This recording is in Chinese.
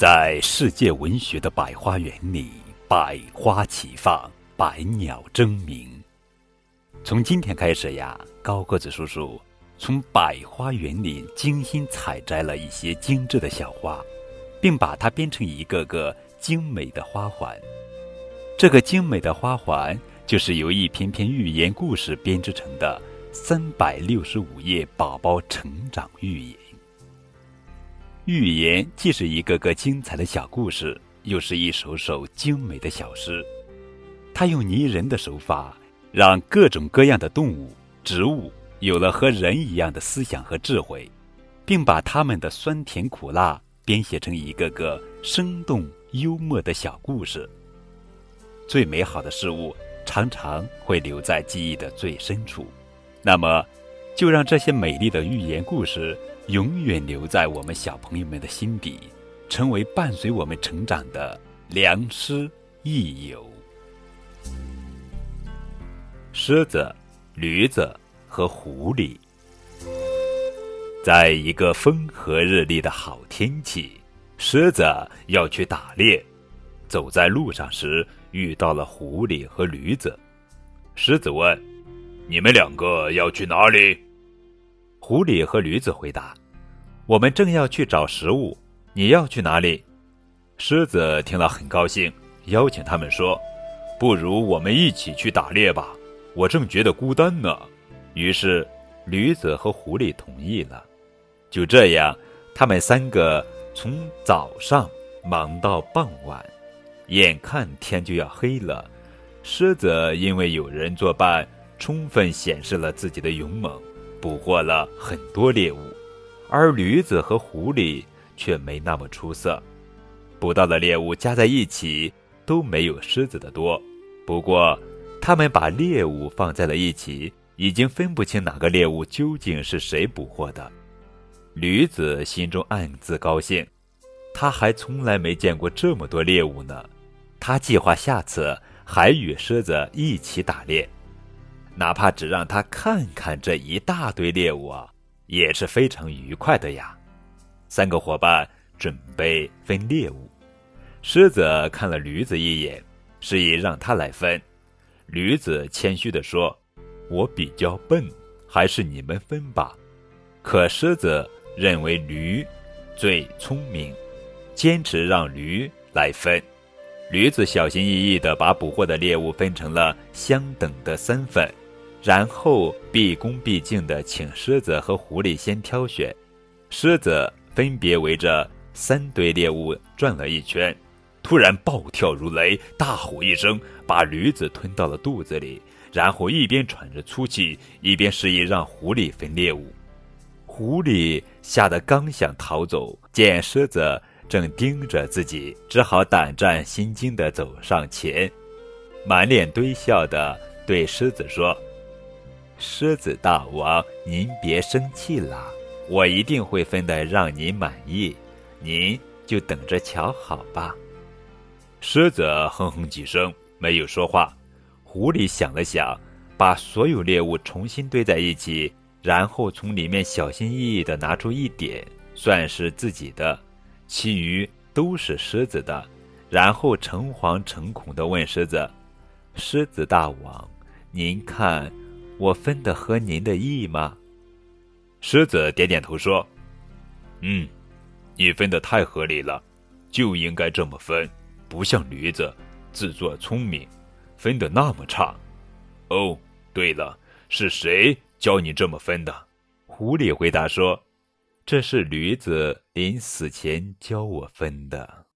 在世界文学的百花园里，百花齐放，百鸟争鸣。从今天开始呀，高个子叔叔从百花园里精心采摘了一些精致的小花，并把它编成一个个精美的花环。这个精美的花环，就是由一篇篇寓言故事编织成的三百六十五页宝宝成长寓言。寓言既是一个个精彩的小故事，又是一首首精美的小诗。它用拟人的手法，让各种各样的动物、植物有了和人一样的思想和智慧，并把它们的酸甜苦辣编写成一个个生动幽默的小故事。最美好的事物常常会留在记忆的最深处，那么，就让这些美丽的寓言故事。永远留在我们小朋友们的心底，成为伴随我们成长的良师益友。狮子、驴子和狐狸，在一个风和日丽的好天气，狮子要去打猎。走在路上时，遇到了狐狸和驴子。狮子问：“你们两个要去哪里？”狐狸和驴子回答。我们正要去找食物，你要去哪里？狮子听了很高兴，邀请他们说：“不如我们一起去打猎吧，我正觉得孤单呢。”于是，驴子和狐狸同意了。就这样，他们三个从早上忙到傍晚，眼看天就要黑了。狮子因为有人作伴，充分显示了自己的勇猛，捕获了很多猎物。而驴子和狐狸却没那么出色，捕到的猎物加在一起都没有狮子的多。不过，他们把猎物放在了一起，已经分不清哪个猎物究竟是谁捕获的。驴子心中暗自高兴，他还从来没见过这么多猎物呢。他计划下次还与狮子一起打猎，哪怕只让他看看这一大堆猎物啊！也是非常愉快的呀。三个伙伴准备分猎物，狮子看了驴子一眼，示意让他来分。驴子谦虚地说：“我比较笨，还是你们分吧。”可狮子认为驴最聪明，坚持让驴来分。驴子小心翼翼地把捕获的猎物分成了相等的三份。然后毕恭毕敬地请狮子和狐狸先挑选，狮子分别围着三堆猎物转了一圈，突然暴跳如雷，大吼一声，把驴子吞到了肚子里，然后一边喘着粗气，一边示意让狐狸分猎物。狐狸吓得刚想逃走，见狮子正盯着自己，只好胆战心惊地走上前，满脸堆笑地对狮子说。狮子大王，您别生气啦，我一定会分得让您满意，您就等着瞧好吧。狮子哼哼几声，没有说话。狐狸想了想，把所有猎物重新堆在一起，然后从里面小心翼翼地拿出一点，算是自己的，其余都是狮子的。然后诚惶诚恐地问狮子：“狮子大王，您看。”我分的合您的意吗？狮子点点头说：“嗯，你分的太合理了，就应该这么分，不像驴子自作聪明，分的那么差。”哦，对了，是谁教你这么分的？狐狸回答说：“这是驴子临死前教我分的。”